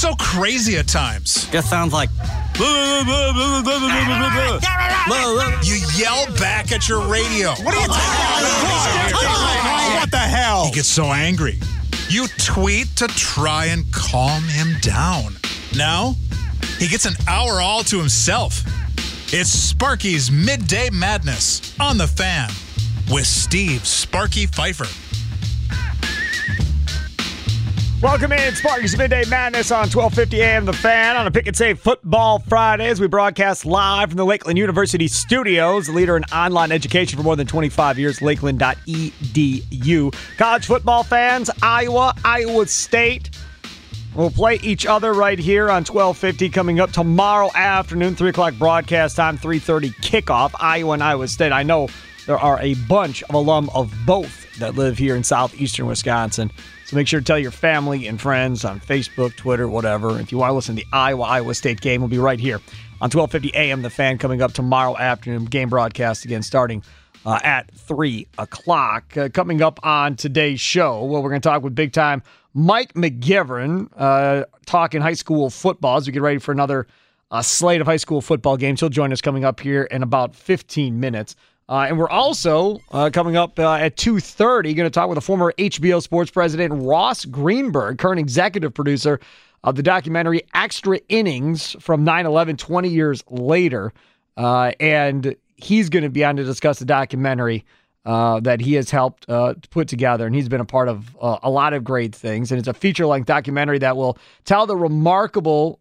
He so crazy at times. Just sounds like. You yell back at your radio. What are you talking about? What the hell? He gets so angry. You tweet to try and calm him down. Now, he gets an hour all to himself. It's Sparky's Midday Madness on the fan with Steve Sparky Pfeiffer. Welcome in, Sparky's Midday Madness on 1250 AM The Fan on a Pick and Save Football Friday as we broadcast live from the Lakeland University studios, the leader in online education for more than 25 years, lakeland.edu. College football fans, Iowa, Iowa State will play each other right here on 1250 coming up tomorrow afternoon, 3 o'clock broadcast time, 3.30 kickoff, Iowa and Iowa State. I know there are a bunch of alum of both that live here in southeastern Wisconsin. So make sure to tell your family and friends on Facebook, Twitter, whatever. If you want to listen to the Iowa Iowa State game, we'll be right here on 12:50 a.m. The Fan coming up tomorrow afternoon. Game broadcast again starting uh, at three o'clock. Uh, coming up on today's show, well, we're going to talk with big time Mike McGivern, uh, talking high school football as we get ready for another uh, slate of high school football games. He'll join us coming up here in about 15 minutes. Uh, and we're also uh, coming up uh, at 2.30 going to talk with a former hbo sports president ross greenberg current executive producer of the documentary extra innings from 9-11 20 years later. Uh, and he's going to be on to discuss the documentary uh, that he has helped uh, put together. And he's been a part of a lot of great things. And it's a feature-length documentary that will tell the remarkable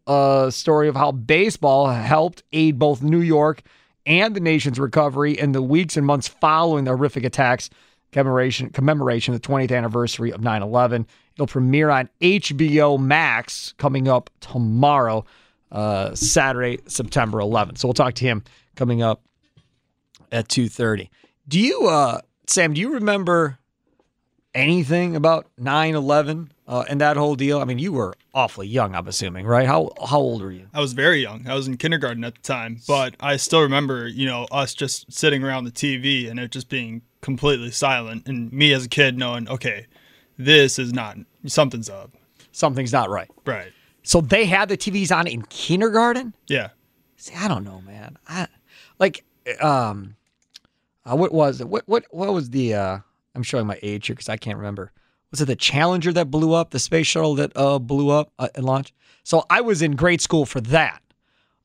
story of how baseball helped aid both new york and the nation's recovery in the weeks and months following the horrific attacks commemoration commemoration of the 20th anniversary of 9/11. It'll premiere on HBO Max coming up tomorrow, uh, Saturday, September 11th. So we'll talk to him coming up at 2:30. Do you, uh, Sam? Do you remember anything about 9/11 uh, and that whole deal? I mean, you were awfully young, I'm assuming, right? How how old were you? I was very young. I was in kindergarten at the time, but I still remember, you know, us just sitting around the TV and it just being completely silent, and me as a kid knowing, okay, this is not something's up. Something's not right. Right. So they had the TVs on in kindergarten. Yeah. See, I don't know, man. I like um, uh, what was it? What what what was the? uh I'm showing my age here because I can't remember. Was it the Challenger that blew up, the space shuttle that uh, blew up uh, and launched? So I was in grade school for that.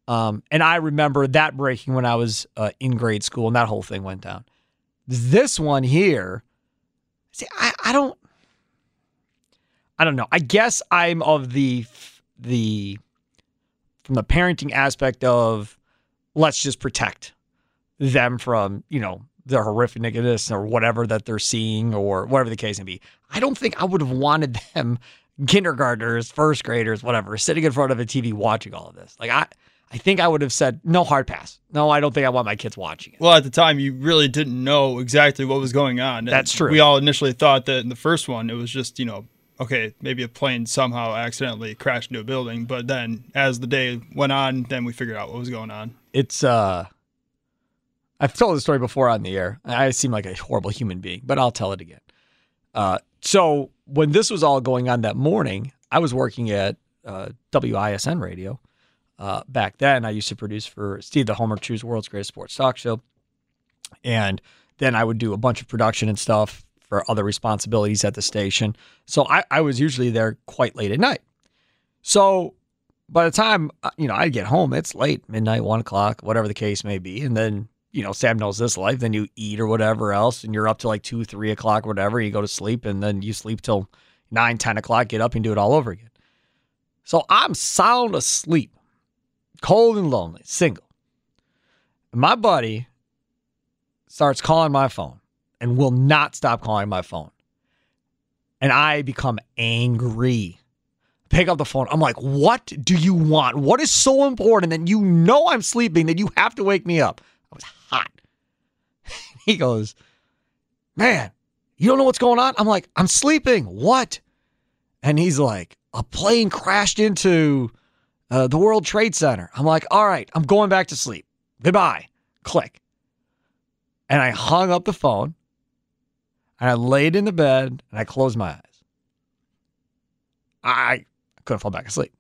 Um, and I remember that breaking when I was uh, in grade school and that whole thing went down. This one here, see, I, I don't, I don't know. I guess I'm of the, the, from the parenting aspect of let's just protect them from, you know, the horrificness or whatever that they're seeing or whatever the case may be. I don't think I would have wanted them, kindergartners, first graders, whatever, sitting in front of a TV watching all of this. Like I, I think I would have said no hard pass. No, I don't think I want my kids watching it. Well, at the time, you really didn't know exactly what was going on. That's true. We all initially thought that in the first one, it was just you know, okay, maybe a plane somehow accidentally crashed into a building. But then, as the day went on, then we figured out what was going on. It's uh I've told the story before on the air. I seem like a horrible human being, but I'll tell it again. Uh, so when this was all going on that morning, I was working at uh, WISN radio. Uh, back then, I used to produce for Steve the Homer True's World's Greatest Sports Talk Show, and then I would do a bunch of production and stuff for other responsibilities at the station. So I, I was usually there quite late at night. So by the time uh, you know I get home, it's late, midnight, one o'clock, whatever the case may be, and then you know, Sam knows this life. Then you eat or whatever else, and you're up to like two, three o'clock, whatever. You go to sleep, and then you sleep till nine, ten o'clock. Get up and do it all over again. So I'm sound asleep cold and lonely, single. And my buddy starts calling my phone and will not stop calling my phone. And I become angry. Pick up the phone. I'm like, what do you want? What is so important that you know I'm sleeping that you have to wake me up? Was hot. he goes, man, you don't know what's going on? I'm like, I'm sleeping. What? And he's like, a plane crashed into uh, the World Trade Center. I'm like, all right, I'm going back to sleep. Goodbye. Click. And I hung up the phone and I laid in the bed and I closed my eyes. I couldn't fall back asleep.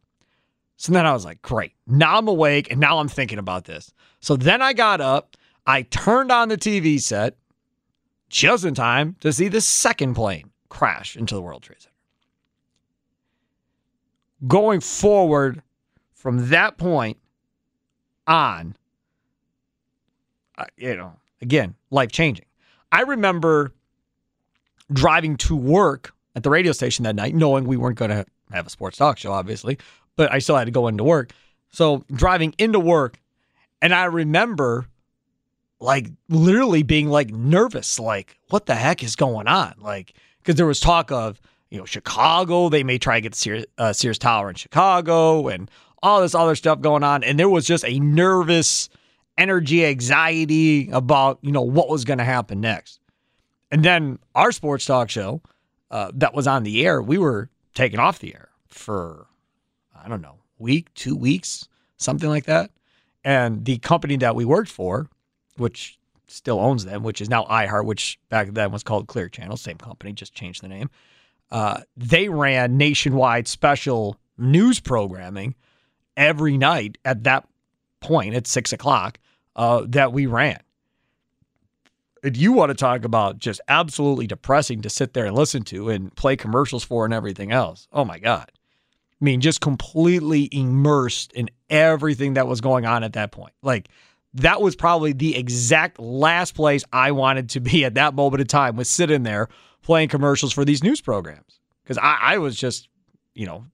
So then I was like, great. Now I'm awake and now I'm thinking about this. So then I got up, I turned on the TV set just in time to see the second plane crash into the World Trade Center. Going forward from that point on, you know, again, life changing. I remember driving to work at the radio station that night, knowing we weren't going to have a sports talk show, obviously, but I still had to go into work. So driving into work, and I remember like literally being like nervous, like, what the heck is going on? Like, because there was talk of, you know, Chicago, they may try to get Sears, uh, Sears Tower in Chicago and all this other stuff going on. And there was just a nervous energy, anxiety about, you know, what was going to happen next. And then our sports talk show uh, that was on the air, we were taken off the air for, I don't know, week, two weeks, something like that. And the company that we worked for, which still owns them, which is now iHeart, which back then was called Clear Channel, same company, just changed the name. Uh, they ran nationwide special news programming every night at that point at six o'clock uh, that we ran. And you want to talk about just absolutely depressing to sit there and listen to and play commercials for and everything else. Oh my God. I mean, just completely immersed in everything that was going on at that point. Like, that was probably the exact last place I wanted to be at that moment in time was sitting there playing commercials for these news programs. Because I, I was just, you know,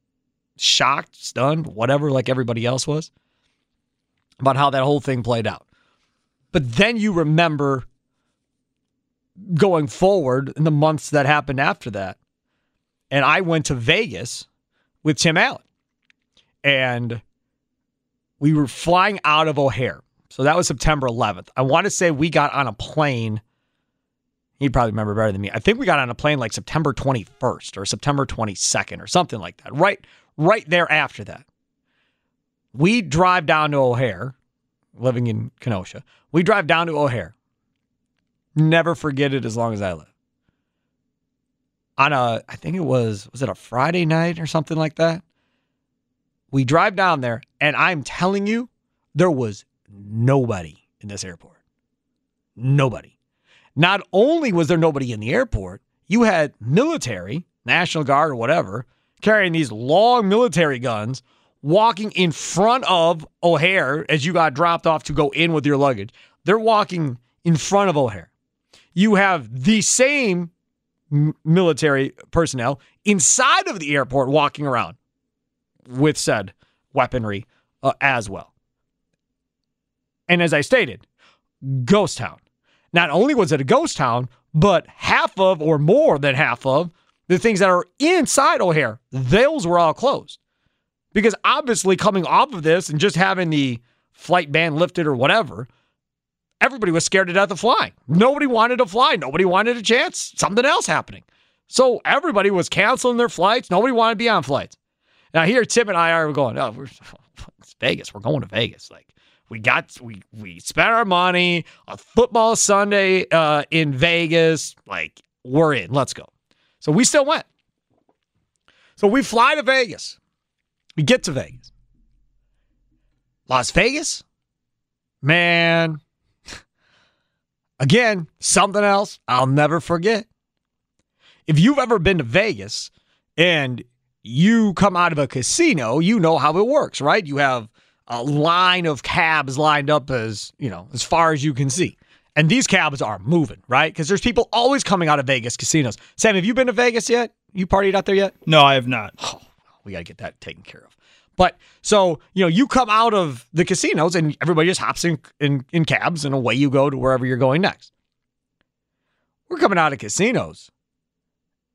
shocked, stunned, whatever, like everybody else was about how that whole thing played out. But then you remember going forward in the months that happened after that. And I went to Vegas with Tim Allen. And we were flying out of O'Hare. So that was September 11th. I want to say we got on a plane. He'd probably remember better than me. I think we got on a plane like September 21st or September 22nd or something like that. Right, right there after that. We drive down to O'Hare, living in Kenosha. We drive down to O'Hare. Never forget it as long as I live. On a, I think it was, was it a Friday night or something like that? We drive down there, and I'm telling you, there was nobody in this airport. Nobody. Not only was there nobody in the airport, you had military, National Guard or whatever, carrying these long military guns walking in front of O'Hare as you got dropped off to go in with your luggage. They're walking in front of O'Hare. You have the same military personnel inside of the airport walking around with said weaponry uh, as well. And as I stated, ghost town. Not only was it a ghost town, but half of or more than half of the things that are inside O'Hare, those were all closed. Because obviously, coming off of this and just having the flight ban lifted or whatever, everybody was scared to death of flying. Nobody wanted to fly. Nobody wanted a chance. Something else happening. So everybody was canceling their flights. Nobody wanted to be on flights. Now here, Tim and I are going. Oh, we're it's Vegas. We're going to Vegas. Like we got we we spent our money on football Sunday uh, in Vegas. Like we're in. Let's go. So we still went. So we fly to Vegas. We get to Vegas. Las Vegas, man. Again, something else I'll never forget. If you've ever been to Vegas and you come out of a casino, you know how it works, right? You have a line of cabs lined up as, you know, as far as you can see. And these cabs are moving, right? Because there's people always coming out of Vegas casinos. Sam, have you been to Vegas yet? You partied out there yet? No, I have not. Oh, we got to get that taken care of. But so, you know, you come out of the casinos and everybody just hops in, in, in cabs and away you go to wherever you're going next. We're coming out of casinos.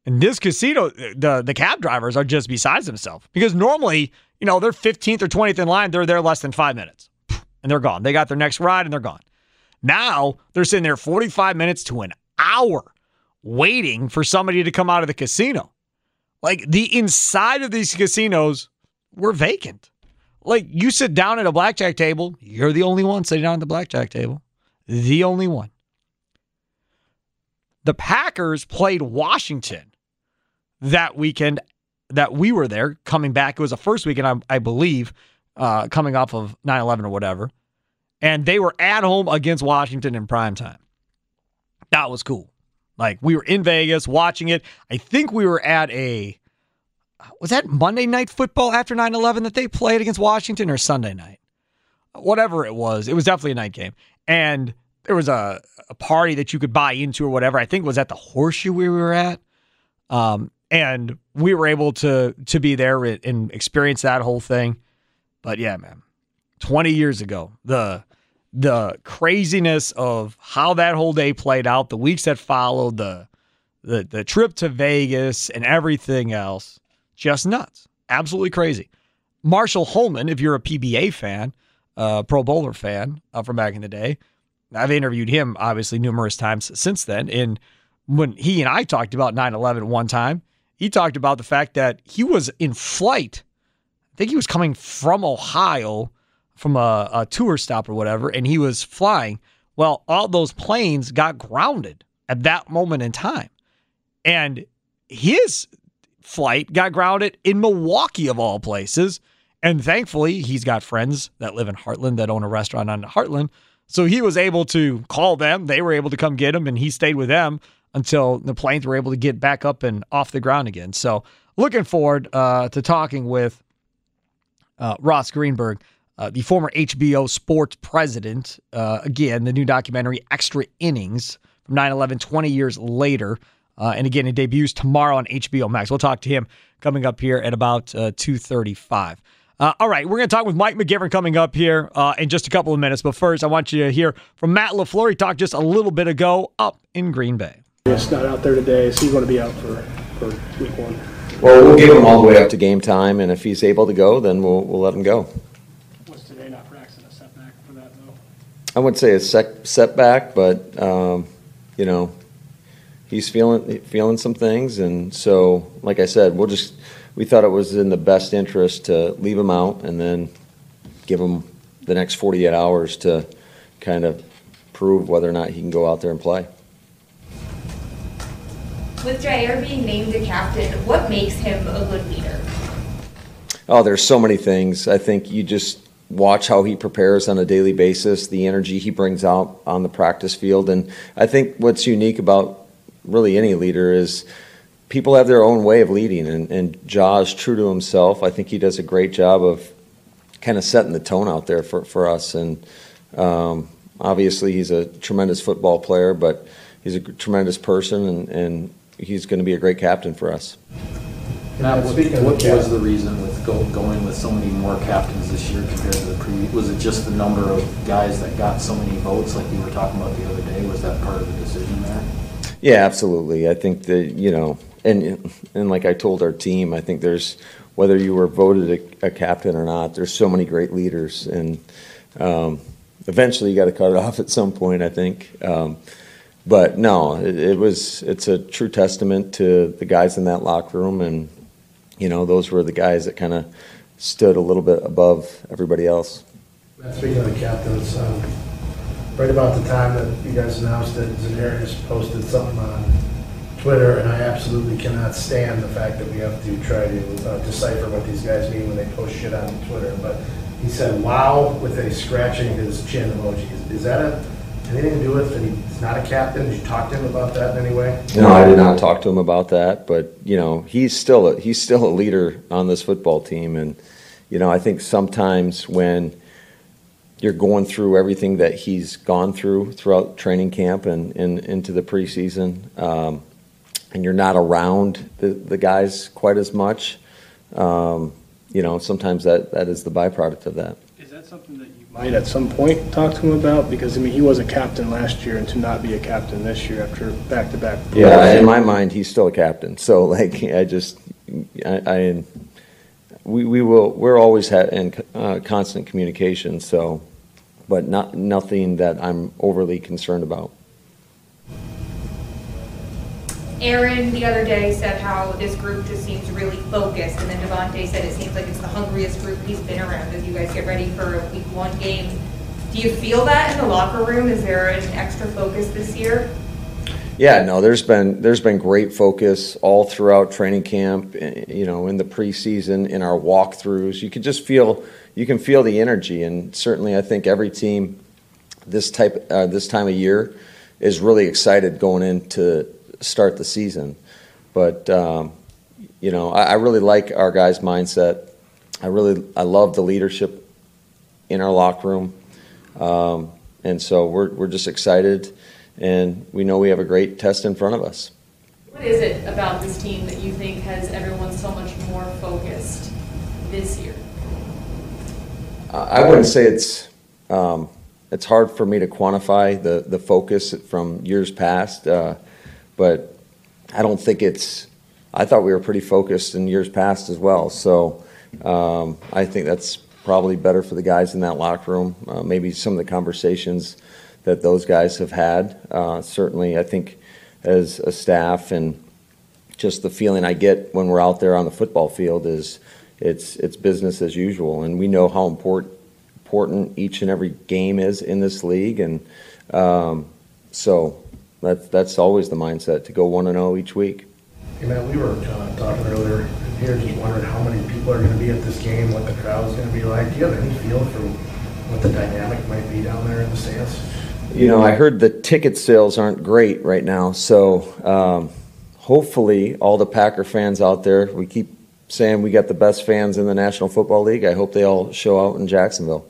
And this casino, the the cab drivers are just besides themselves because normally, you know, they're 15th or 20th in line. They're there less than five minutes and they're gone. They got their next ride and they're gone. Now they're sitting there 45 minutes to an hour waiting for somebody to come out of the casino. Like the inside of these casinos were vacant. Like you sit down at a blackjack table, you're the only one sitting down at the blackjack table. The only one. The Packers played Washington that weekend that we were there coming back. It was the first weekend, I, I believe, uh, coming off of 9 11 or whatever. And they were at home against Washington in prime time. That was cool. Like we were in Vegas watching it. I think we were at a, was that Monday night football after 9 11 that they played against Washington or Sunday night? Whatever it was, it was definitely a night game. And there was a, a party that you could buy into or whatever. I think it was at the horseshoe we were at. Um, and we were able to to be there and experience that whole thing. But yeah, man, 20 years ago, the the craziness of how that whole day played out, the weeks that followed, the the the trip to Vegas and everything else, just nuts. Absolutely crazy. Marshall Holman, if you're a PBA fan, uh, Pro Bowler fan uh, from back in the day, I've interviewed him obviously numerous times since then. And when he and I talked about 9 11 one time, he talked about the fact that he was in flight. I think he was coming from Ohio from a, a tour stop or whatever, and he was flying. Well, all those planes got grounded at that moment in time. And his flight got grounded in Milwaukee, of all places. And thankfully, he's got friends that live in Hartland that own a restaurant on Hartland. So he was able to call them. They were able to come get him, and he stayed with them until the planes were able to get back up and off the ground again. So, looking forward uh, to talking with uh, Ross Greenberg, uh, the former HBO sports president. Uh, again, the new documentary, Extra Innings, from 9 11, 20 years later. Uh, and again, it debuts tomorrow on HBO Max. We'll talk to him coming up here at about 2.35. Uh, all right, we're going to talk with Mike McGivern coming up here uh, in just a couple of minutes. But first, I want you to hear from Matt LaFleur. He talked just a little bit ago up in Green Bay. He's not out there today, so he's going to be out for, for week one. Well, we'll give him all the way up to game time, and if he's able to go, then we'll, we'll let him go. Was today not practicing a setback for that, though? I wouldn't say a sec- setback, but, um, you know, he's feeling, feeling some things, and so, like I said, we'll just, we thought it was in the best interest to leave him out and then give him the next 48 hours to kind of prove whether or not he can go out there and play. With Jaire being named a captain, what makes him a good leader? Oh, there's so many things. I think you just watch how he prepares on a daily basis, the energy he brings out on the practice field. And I think what's unique about really any leader is people have their own way of leading. And, and Ja is true to himself. I think he does a great job of kind of setting the tone out there for, for us. And um, obviously, he's a tremendous football player, but he's a tremendous person. And, and he's going to be a great captain for us. Matt, what, what was the reason with go, going with so many more captains this year compared to the previous? Was it just the number of guys that got so many votes, like you were talking about the other day? Was that part of the decision there? Yeah, absolutely. I think that you know, and and like I told our team, I think there's whether you were voted a, a captain or not, there's so many great leaders, and um, eventually you got to cut it off at some point. I think. Um, but no, it, it, was it's a true testament to the guys in that locker room, and you know those were the guys that kind of stood a little bit above everybody else. Speaking of the captains, um, right about the time that you guys announced it, Za'Darius posted something on Twitter, and I absolutely cannot stand the fact that we have to try to uh, decipher what these guys mean when they post shit on Twitter. But he said "Wow" with a scratching his chin emoji. Is, is that a anything to do with, and he's not a captain? Did you talk to him about that in any way? No, I did not talk to him about that, but, you know, he's still, a he's still a leader on this football team, and, you know, I think sometimes when you're going through everything that he's gone through throughout training camp and, and into the preseason, um, and you're not around the, the guys quite as much, um, you know, sometimes that, that is the byproduct of that. Is that something that you might at some point talk to him about? Because, I mean, he was a captain last year, and to not be a captain this year after back-to-back. Yeah, in my mind, he's still a captain. So, like, I just, I, I we, we will, we're always ha- in uh, constant communication, so, but not, nothing that I'm overly concerned about. Aaron the other day said how this group just seems really focused, and then Davante said it seems like it's the hungriest group he's been around as you guys get ready for a week one game. Do you feel that in the locker room? Is there an extra focus this year? Yeah, no, there's been there's been great focus all throughout training camp. eh, You know, in the preseason, in our walkthroughs, you can just feel you can feel the energy, and certainly, I think every team this type uh, this time of year is really excited going in to start the season. But um, you know, I, I really like our guys' mindset. I really I love the leadership in our locker room, um, and so we're we're just excited and we know we have a great test in front of us. What is it about this team that you think has everyone so much more focused this year? I wouldn't say it's um, it's hard for me to quantify the the focus from years past, uh, but I don't think it's. I thought we were pretty focused in years past as well. So um, I think that's probably better for the guys in that locker room. Uh, maybe some of the conversations that those guys have had. Uh, certainly, I think as a staff and just the feeling I get when we're out there on the football field is it's it's business as usual, and we know how important important each and every game is in this league, and um, so that's that's always the mindset to go one and zero each week. Hey, Matt, we were uh, talking earlier here, just wondering how many people are gonna be at this game, what the crowd's gonna be like. Do you have any feel for what the dynamic might be down there in the stands? You know, I heard the ticket sales aren't great right now, so um, hopefully all the Packer fans out there, we keep saying we got the best fans in the National Football League. I hope they all show out in Jacksonville.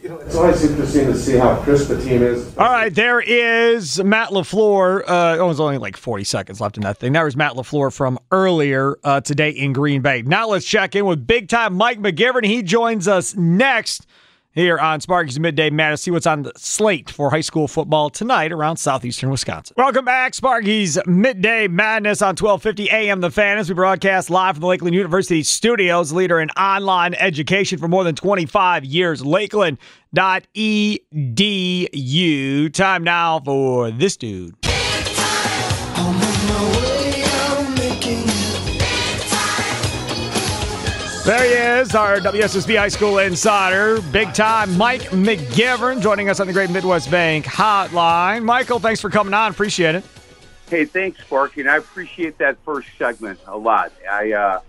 You know, it's always interesting to see how crisp the team is. All right, there is Matt LaFleur. Uh, oh, it was only like 40 seconds left in that thing. That was Matt LaFleur from earlier uh, today in Green Bay. Now let's check in with big time Mike McGivern. He joins us next here on Sparky's Midday Madness. See what's on the slate for high school football tonight around southeastern Wisconsin. Welcome back, Sparky's Midday Madness on 1250 AM The Fan as we broadcast live from the Lakeland University studios, leader in online education for more than 25 years. Lakeland.edu. Time now for this dude. There he is, our WSSP High School insider, big time Mike McGivern, joining us on the Great Midwest Bank Hotline. Michael, thanks for coming on. Appreciate it. Hey, thanks, Sparky, and I appreciate that first segment a lot. I, uh,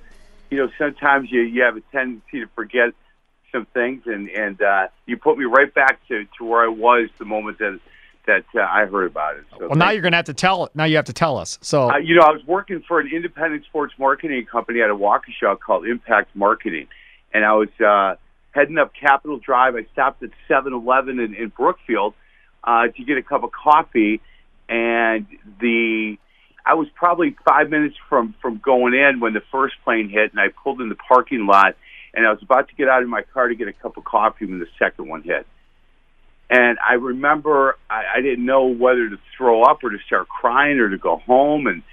you know, sometimes you you have a tendency to forget some things, and and uh, you put me right back to to where I was the moment that that uh, I heard about it. So Well, now you're going to have to tell. Now you have to tell us. So, uh, you know, I was working for an independent sports marketing company out of Waukesha called Impact Marketing, and I was uh, heading up Capitol Drive. I stopped at 7-Eleven in, in Brookfield uh, to get a cup of coffee, and the I was probably five minutes from from going in when the first plane hit, and I pulled in the parking lot, and I was about to get out of my car to get a cup of coffee when the second one hit. And I remember I, I didn't know whether to throw up or to start crying or to go home. And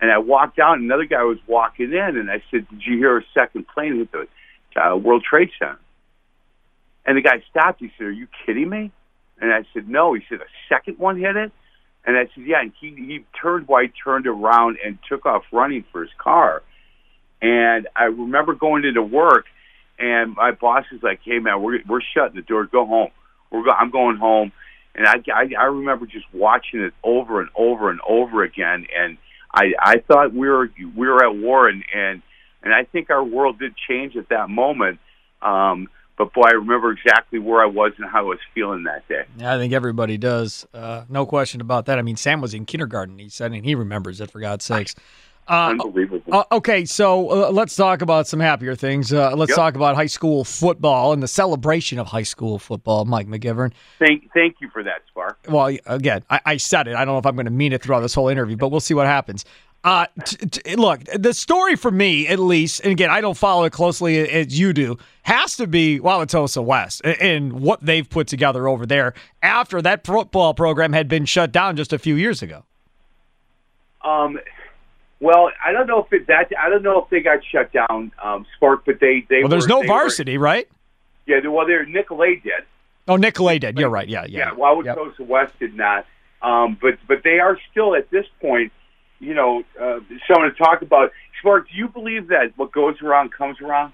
and I walked out, and another guy was walking in, and I said, "Did you hear a second plane hit the uh, World Trade Center?" And the guy stopped. He said, "Are you kidding me?" And I said, "No." He said, "A second one hit it." And I said, "Yeah." And he he turned white, turned around, and took off running for his car. And I remember going into work, and my boss is like, "Hey, man, we're we're shutting the door. Go home." We're go- I'm going home, and I, I I remember just watching it over and over and over again, and I I thought we were we were at war, and and and I think our world did change at that moment. Um, but boy, I remember exactly where I was and how I was feeling that day. yeah, I think everybody does. Uh, no question about that. I mean, Sam was in kindergarten, he said, and he remembers it, for God's sakes. Uh, Unbelievable. Uh, okay, so uh, let's talk about some happier things. Uh, let's Yep. talk about high school football and the celebration of high school football, Mike McGivern. Thank thank you for that, Spark. Well, again, I, I said it. I don't know if I'm going to mean it throughout this whole interview, but we'll see what happens. Uh, t- t- look, the story for me, at least, and again, I don't follow it closely as you do, has to be Wauwatosa West and what they've put together over there after that football program had been shut down just a few years ago. Um, well, I don't know if it, that I don't know if they got shut down, um, Spark, but they they. Well, there's were, no they varsity, were, right? Yeah, well, they're Nicolet did. Oh, Nicolet did. You're right. Yeah, yeah. Yeah, Wauwatosa yep. West did not. Um, but but they are still at this point, you know, uh, someone to talk about. Spark, do you believe that what goes around comes around?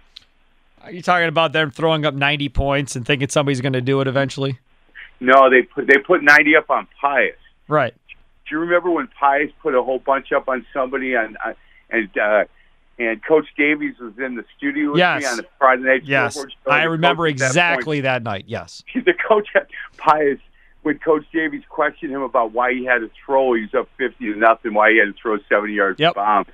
Are you talking about them throwing up 90 points and thinking somebody's going to do it eventually? No, they put they put 90 up on Pius. Right. Do you remember when Pius put a whole bunch up on somebody on, on and uh, and Coach Davies was in the studio with yes. me on the Friday night. Yes, I remember exactly that, that, night. Yes, the coach had Pius when Coach Davies questioned him about why he had to throw. He was up fifty to nothing. Why he had to throw a seventy yard yep. bomb,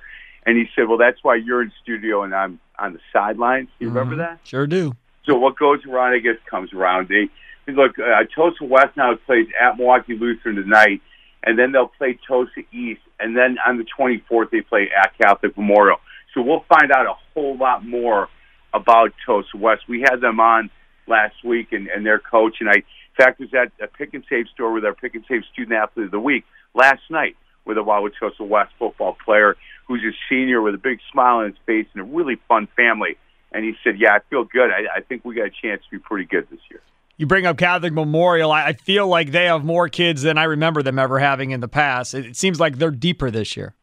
and he said, "Well, that's why you're in studio and I'm on the sidelines." You mm-hmm. remember that? Sure do. So what goes around, I guess, comes around. They look. Uh, Tosa West now plays at Milwaukee Lutheran tonight and then they'll play Tosa East, and then on the 24th they play at Catholic Memorial. So we'll find out a whole lot more about Tosa West. We had them on last week, and, and their coach, and I, in fact, was at a Pick and Save store with our Pick and Save Student Athlete of the Week last night with a Wauwatosa West football player who's a senior with a big smile on his face and a really fun family. And he said, "Yeah, I feel good. I, I think we got a chance to be pretty good this year." You bring up Catholic Memorial. I feel like they have more kids than I remember them ever having in the past. It seems like they're deeper this year.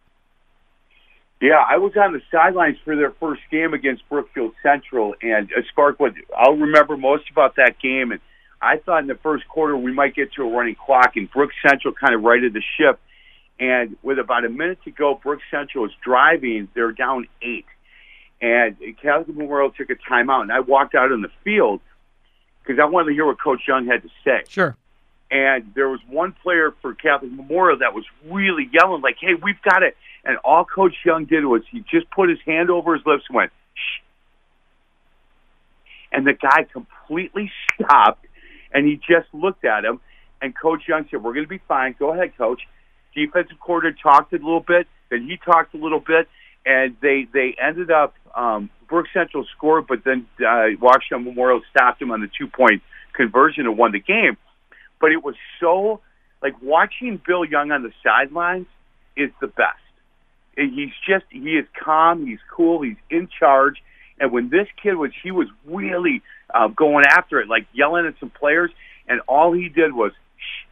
Yeah, I was on the sidelines for their first game against Brookfield Central, and uh, Spark. What I'll remember most about that game, and I thought in the first quarter we might get to a running clock, and Brook Central kind of righted the ship. And with about a minute to go, Brook Central was driving. They're down eight, and Catholic Memorial took a timeout, and I walked out on the field because I wanted to hear what Coach Young had to say. Sure. And there was one player for Catholic Memorial that was really yelling, like, "Hey, we've got it!" And all Coach Young did was he just put his hand over his lips and went, "Shh." And the guy completely stopped, and he just looked at him. And Coach Young said, "We're going to be fine. Go ahead, Coach." Defensive coordinator talked a little bit, then he talked a little bit, and they they ended up um, Brook Central scored, but then uh, Washington Memorial stopped him on the two point conversion and won the game. But it was so like watching Bill Young on the sidelines is the best. He's just he is calm, he's cool, he's in charge. And when this kid was, he was really uh, going after it, like yelling at some players, and all he did was, Shh,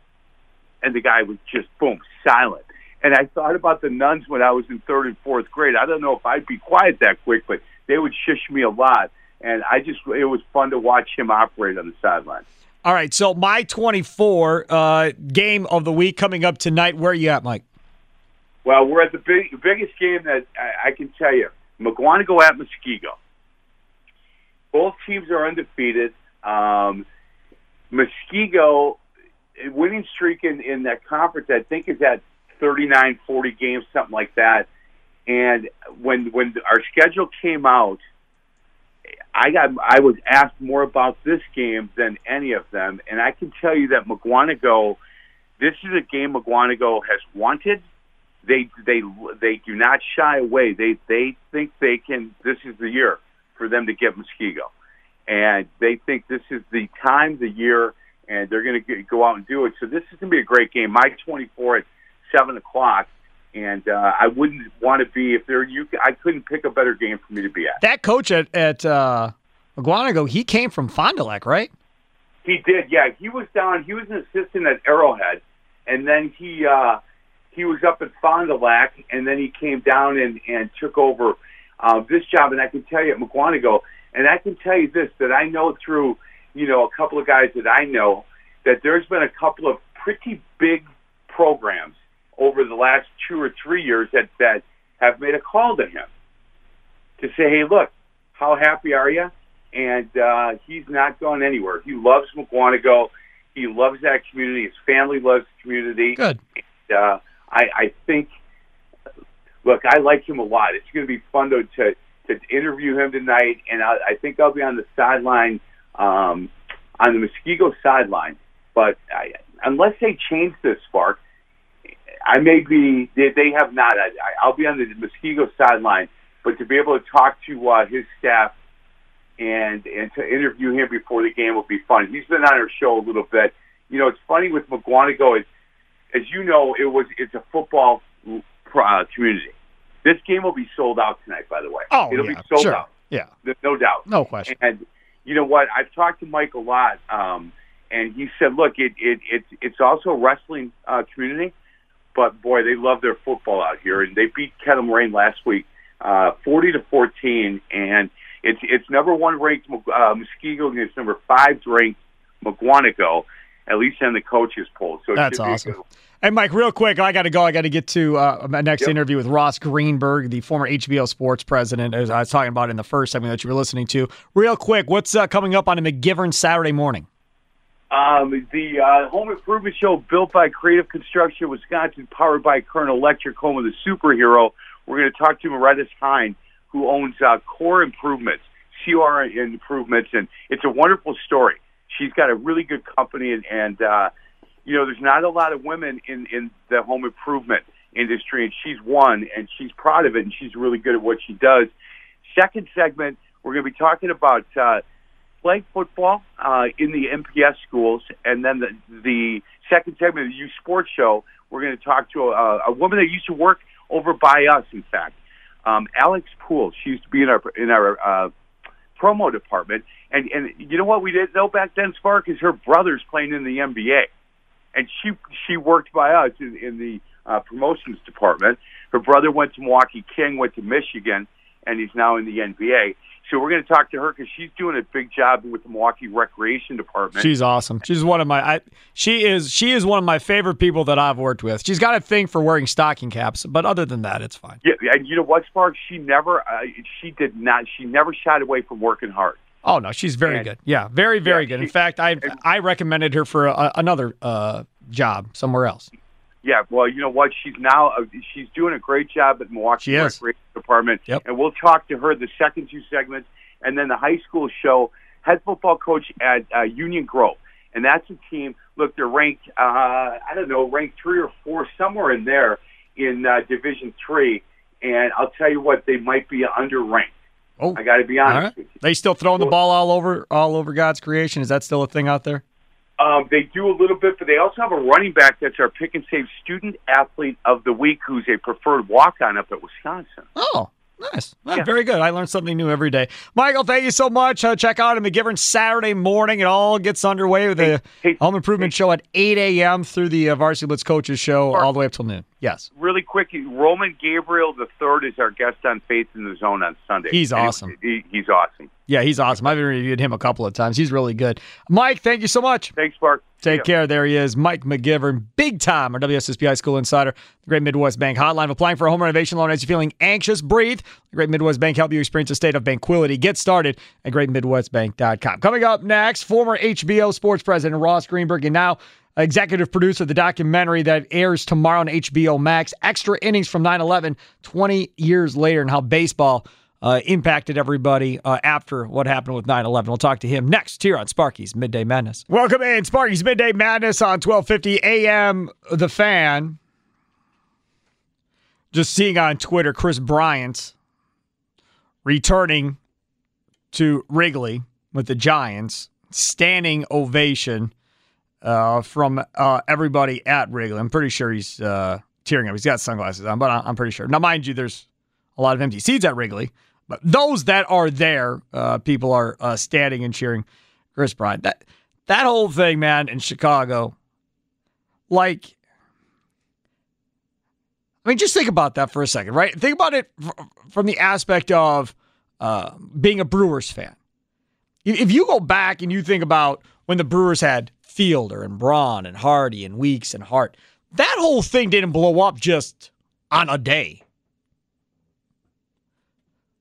and the guy was just boom silent. And I thought about the nuns when I was in third and fourth grade. I don't know if I'd be quiet that quick, but they would shush me a lot. And I just, it was fun to watch him operate on the sideline. All right. So my 24 uh, game of the week coming up tonight. Where are you at, Mike? Well, we're at the big, biggest game that I, I can tell you. Mukwonago at Muskego. Both teams are undefeated. Um, Muskego winning streak in, in that conference, I think, is at 39, 40 games, something like that. And when when our schedule came out, I got I was asked more about this game than any of them, and I can tell you that Mukwonago, this is a game Mukwonago has wanted. They they they do not shy away. They they think they can. This is the year for them to get Muskego, and they think this is the time, the year, and they're going to go out and do it. So this is going to be a great game. My 24 at seven o'clock. And uh, I wouldn't want to be if there. You, I couldn't pick a better game for me to be at. That coach at at uh, Mukwonago, he came from Fond du Lac, right? He did, yeah. He was down. He was an assistant at Arrowhead, and then he uh, he was up at Fond du Lac, and then he came down and and took over uh, this job. And I can tell you at Mukwonago, and I can tell you this that I know through you know a couple of guys that I know that there's been a couple of pretty big programs over the last two or three years that, that have made a call to him to say, hey, look, how happy are you? And uh, he's not going anywhere. He loves Mukwonago. He loves that community. His family loves the community. Good. And, uh, I, I think, look, I like him a lot. It's going to be fun to, to, to interview him tonight, and I, I think I'll be on the sideline, um, on the Muskego sideline. But I, unless they change this, Spark, I may be. They, they have not. I, I'll be on the Muskego sideline, but to be able to talk to uh, his staff and and to interview him before the game will be fun. He's been on our show a little bit. You know, it's funny with Mukwonago. Is as you know, it was it's a football uh, community. This game will be sold out tonight. By the way, oh it'll yeah, be sold sure. out. Yeah, no doubt, no question. And you know what? I've talked to Mike a lot, um, and he said, "Look, it it it's it's also a wrestling uh, community, but boy, they love their football out here, and they beat Kettle Moraine last week, uh, forty to fourteen, and it's it's number one ranked uh, Muskego against number five ranked Mukwonago, at least in the coaches poll. So that's awesome. Hey, Mike, real quick, I got to go. I got to get to uh, my next yep. interview with Ross Greenberg, the former HBO sports president, as I was talking about in the first segment that you were listening to. Real quick, what's uh, coming up on a McGivern Saturday morning? Um, the uh, home improvement show built by Creative Construction Wisconsin, powered by Kern Electric, home of the superhero. We're going to talk to Meredith Hine, who owns uh, Core Improvements, CR Improvements, and it's a wonderful story. She's got a really good company, and, and uh, you know, there's not a lot of women in in the home improvement industry, and she's one, and she's proud of it, and she's really good at what she does. Second segment, we're going to be talking about uh, playing football uh, in the MPS schools, and then the the second segment of the youth sports show, we're going to talk to a, a woman that used to work over by us. In fact, um, Alex Poole. She used to be in our in our uh, promo department, and and you know what we didn't know back then, Spark, is her brother's playing in the NBA and she she worked by us in, in the uh, promotions department. Her brother went to Milwaukee King, went to Michigan, and he's now in the NBA. So we're going to talk to her because she's doing a big job with the Milwaukee Recreation Department. She's awesome. She's one of my. I, she is. She is one of my favorite people that I've worked with. She's got a thing for wearing stocking caps, but other than that, it's fine. Yeah, and you know what, Spark? She never. Uh, she did not. She never shied away from working hard. Oh no, she's very and, good. Yeah, very very yeah, good. In fact, I I recommended her for a, another uh, job somewhere else. Yeah, well, you know what? She's now uh, she's doing a great job at Milwaukee she Recreation Department, yep. and we'll talk to her the second two segments, and then the high school show. Head football coach at uh, Union Grove, and that's a team. Look, they're ranked. Uh, I don't know, ranked three or four, somewhere in there in uh, Division Three. And I'll tell you what, they might be underranked. Oh, I got to be honest. Right. They still throwing the ball all over all over God's creation. Is that still a thing out there? Um, they do a little bit, but they also have a running back that's our pick and save student athlete of the week, who's a preferred walk on up at Wisconsin. Oh, Nice. Well, yeah. Very good. I learn something new every day. Michael, thank you so much. Uh, check out McGivern Saturday morning. It all gets underway with the hey, hey, Home Improvement hey. Show at 8 a.m. through the uh, Varsity Blitz Coaches Show all the way up till noon. Yes. Really quick, Roman Gabriel the third is our guest on Faith in the Zone on Sunday. He's awesome. He, he's awesome. Yeah, he's awesome. I've interviewed him a couple of times. He's really good. Mike, thank you so much. Thanks, Mark. Take care. There he is, Mike McGivern, big time, our WSSP High School Insider, the Great Midwest Bank Hotline. Applying for a home renovation loan as you're feeling anxious, breathe. The Great Midwest Bank help you experience a state of tranquility. Get started at greatmidwestbank.com. Coming up next, former HBO sports president Ross Greenberg, and now executive producer of the documentary that airs tomorrow on HBO Max, Extra Innings from 9 11, 20 years later, and how baseball uh, impacted everybody uh, after what happened with 9 11. We'll talk to him next here on Sparky's Midday Madness. Welcome in, Sparky's Midday Madness on 1250 AM. The fan. Just seeing on Twitter, Kris Bryant returning to Wrigley with the Giants, standing ovation uh, from uh, everybody at Wrigley. I'm pretty sure he's uh, tearing up. He's got sunglasses on, but I'm pretty sure. Now, mind you, there's a lot of empty seats at Wrigley. But those that are there, uh, people are uh, standing and cheering Kris Bryant. That that whole thing, man, in Chicago, like, I mean, just think about that for a second, right? Think about it from the aspect of being a Brewers fan. If you go back and you think about when the Brewers had Fielder and Braun and Hardy and Weeks and Hart, that whole thing didn't blow up just on a day.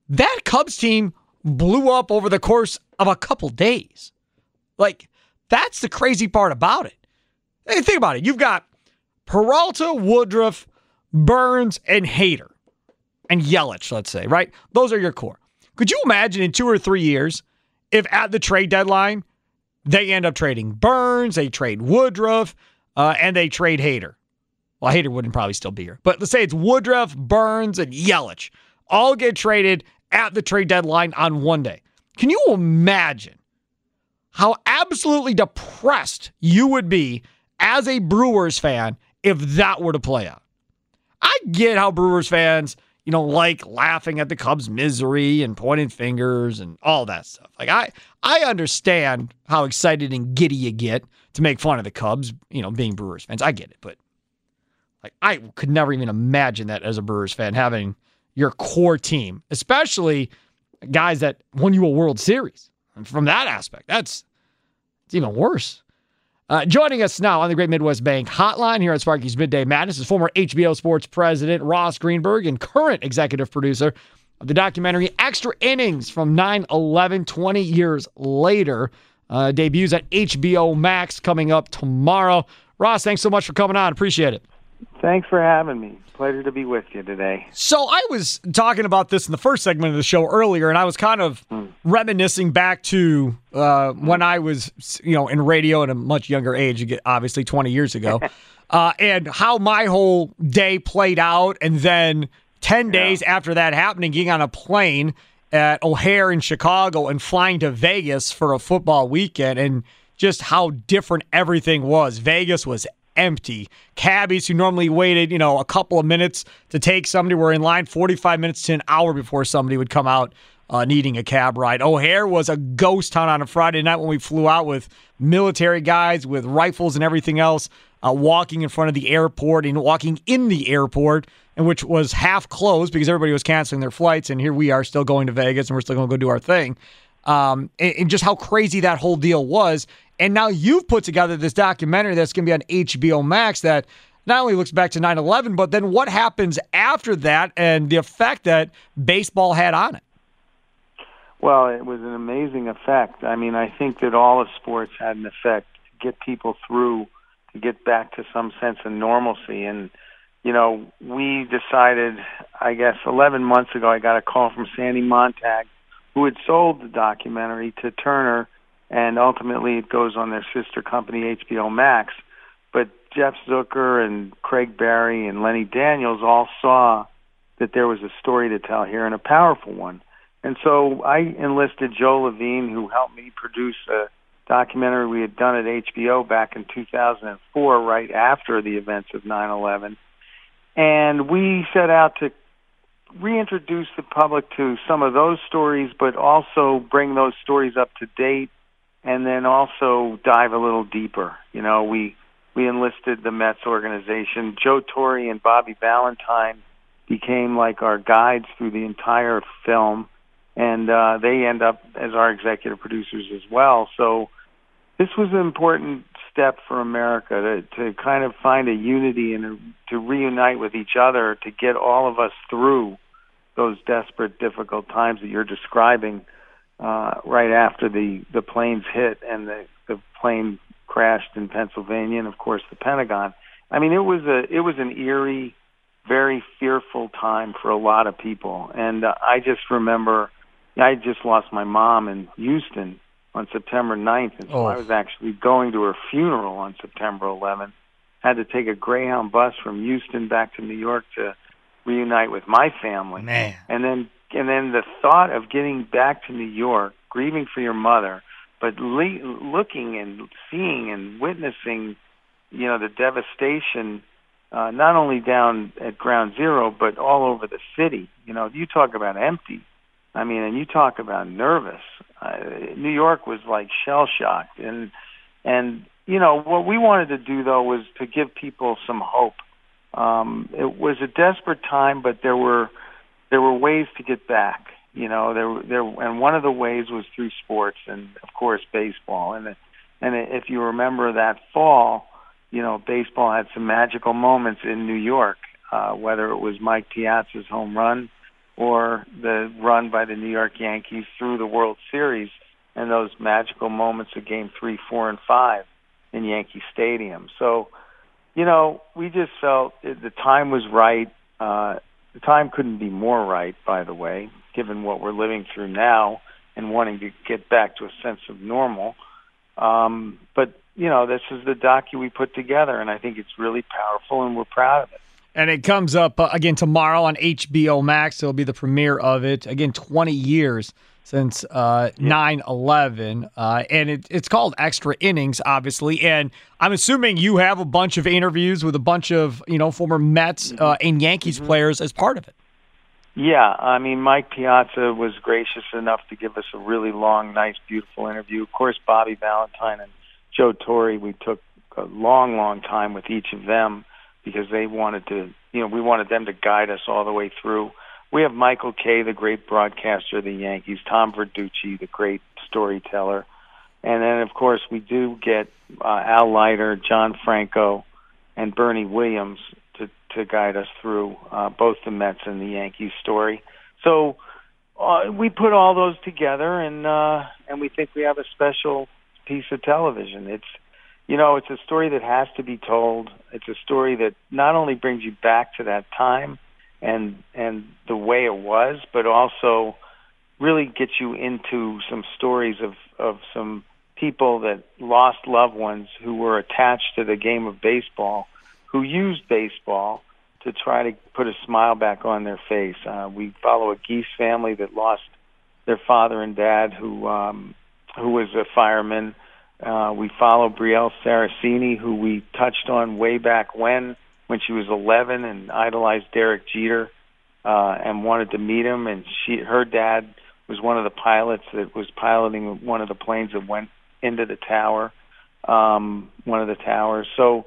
That Cubs team blew up over the course of a couple days. Like, that's the crazy part about it. Hey, think about it. You've got Peralta, Woodruff, Burnes, and Hader, and Yelich, let's say, right? Those are your core. Could you imagine in two or three years if at the trade deadline they end up trading Burnes, they trade Woodruff, uh, and they trade Hader? well, Hader wouldn't probably still be here, but let's say it's Woodruff, Burnes, and Yelich all get traded at the trade deadline on one day. Can you imagine how absolutely depressed you would be as a Brewers fan if that were to play out? I get how Brewers fans, you know, like laughing at the Cubs' misery and pointing fingers and all that stuff. Like I I understand how excited and giddy you get to make fun of the Cubs, you know, being Brewers fans. I get it, but like I could never even imagine that as a Brewers fan having your core team, especially guys that won you a World Series. And from that aspect, that's it's even worse. Uh, joining us now on the Great Midwest Bank Hotline here at Sparky's Midday Madness is former HBO Sports president Ross Greenburg and current executive producer of the documentary Extra Innings from 9 11, 20 years later. Uh, debuts at HBO Max coming up tomorrow. Ross, thanks so much for coming on. Appreciate it. Thanks for having me. Pleasure to be with you today. So I was talking about this in the first segment of the show earlier, and I was kind of mm. reminiscing back to uh, when I was, you know, in radio at a much younger age, obviously 20 years ago, uh, and how my whole day played out. And then 10 days after that happening, getting on a plane at O'Hare in Chicago and flying to Vegas for a football weekend, and just how different everything was. Vegas was empty. Cabbies who normally waited, you know, a couple of minutes to take somebody were in line 45 minutes to an hour before somebody would come out uh, needing a cab ride. O'Hare was a ghost town on a Friday night when we flew out with military guys with rifles and everything else uh, walking in front of the airport and walking in the airport, and which was half closed because everybody was canceling their flights. And here we are still going to Vegas and we're still going to go do our thing. Um, and, and just how crazy that whole deal was. And now you've put together this documentary that's going to be on HBO Max that not only looks back to 9 11, but then what happens after that and the effect that baseball had on it. Well, it was an amazing effect. I mean, I think that all of sports had an effect to get people through, to get back to some sense of normalcy. And, you know, we decided, I guess, 11 months ago, I got a call from Sandy Montag, who had sold the documentary to Turner and ultimately it goes on their sister company HBO Max. But Jeff Zucker and Craig Barry and Lenny Daniels all saw that there was a story to tell here and a powerful one. And so I enlisted Joe Levine, who helped me produce a documentary we had done at HBO back in 2004, right after the events of 9/11. And we set out to reintroduce the public to some of those stories, but also bring those stories up to date and then also dive a little deeper. You know, we we enlisted the Mets organization. Joe Torre and Bobby Valentine became like our guides through the entire film, and uh, they end up as our executive producers as well. So this was an important step for America to, to kind of find a unity and to reunite with each other to get all of us through those desperate, difficult times that you're describing uh, right after the the planes hit and the the plane crashed in Pennsylvania and of course the Pentagon. I mean, it was a it was an eerie, very fearful time for a lot of people, and uh, I just remember I just lost my mom in Houston on September 9th, and so oh. I was actually going to her funeral on September 11th. Had to take a Greyhound bus from Houston back to New York to reunite with my family, Man. and then and then the thought of getting back to New York, grieving for your mother, but le- looking and seeing and witnessing, you know, the devastation, uh, not only down at Ground Zero, but all over the city. You know, you talk about empty. I mean, and you talk about nervous. Uh, New York was like shell shocked, and and you know what we wanted to do though was to give people some hope. Um, it was a desperate time, but there were there were ways to get back. You know, there there and one of the ways was through sports and of course baseball. And and if you remember that fall, you know, baseball had some magical moments in New York, uh, whether it was Mike Piazza's home run or the run by the New York Yankees through the World Series and those magical moments of game three, four, and five in Yankee Stadium. So, you know, we just felt the time was right. Uh, the time couldn't be more right, by the way, given what we're living through now and wanting to get back to a sense of normal. Um, but you know, this is the docu we put together, and I think it's really powerful, and we're proud of it. And it comes up uh, again tomorrow on HBO Max. It'll be the premiere of it. Again, 20 years since uh, 9 11. Uh, and it, it's called Extra Innings, obviously. And I'm assuming you have a bunch of interviews with a bunch of, you know, former Mets Mm-hmm. uh, and Yankees players as part of it. Yeah, I mean, Mike Piazza was gracious enough to give us a really long, nice, beautiful interview. Of course, Bobby Valentine and Joe Torre, we took a long, long time with each of them because they wanted to, you know, we wanted them to guide us all the way through. We have Michael Kay, the great broadcaster of the Yankees, Tom Verducci, the great storyteller, and then of course we do get uh, Al Leiter, John Franco, and Bernie Williams to to guide us through uh, both the Mets and the Yankees story. So uh, we put all those together, and uh, and we think we have a special piece of television. It's you know it's a story that has to be told. It's a story that not only brings you back to that time and and the way it was, but also really gets you into some stories of of some people that lost loved ones who were attached to the game of baseball, who used baseball to try to put a smile back on their face. Uh, we follow a Geese family that lost their father and dad, who um, who was a fireman. Uh, we follow Brielle Saracini, who we touched on way back when, when she was 11 and idolized Derek Jeter, uh, and wanted to meet him. And she, her dad was one of the pilots that was piloting one of the planes that went into the tower, um, one of the towers. So